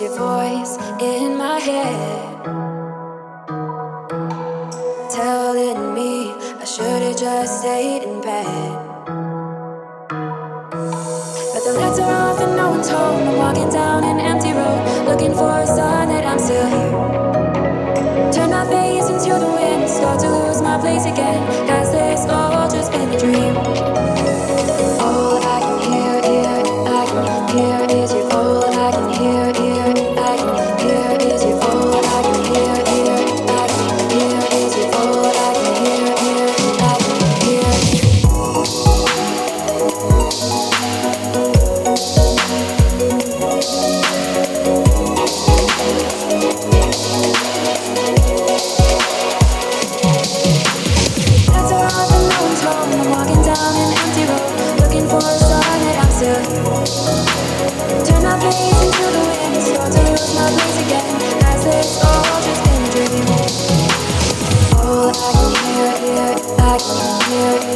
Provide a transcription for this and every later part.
your voice in my head. Telling me I should've just stayed in bed. But the lights are off and no one's home. I'm walking down an empty road, looking for a sign that I'm still here. Turn my face into the wind, start to lose my place again.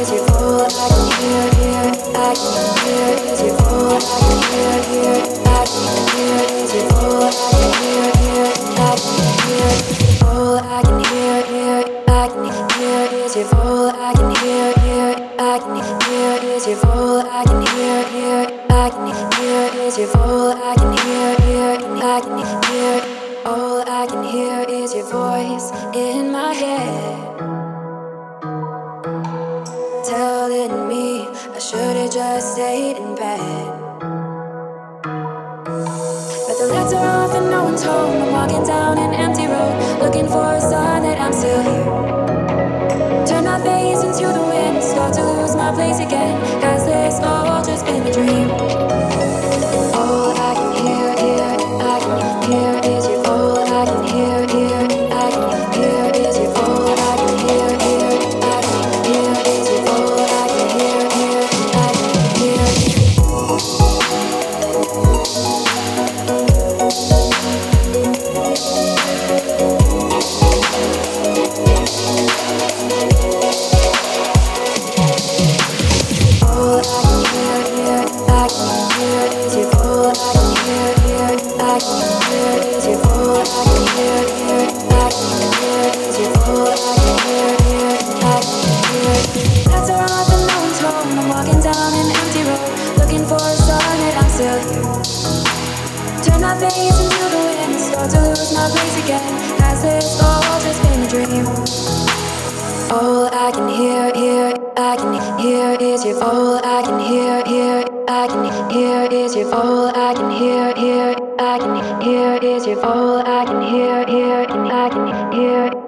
Your all I can hear, ear I can hear, I can hear, is your goal, I can hear hear, I can hear is your all I can hear, all I can hear, hear, I can hear. All I can hear is your voice in my head. Telling me I should've just stayed in bed. But the lights are off and no one's home. I'm walking down an empty road, looking for a sign that I'm still here. Turn my face into the wind, start to lose my place again. All I can. Oh hear, hear, I can hear is your all, I can hear, hear, I can hear. And is your all I can hear, hear, hear, I can hear.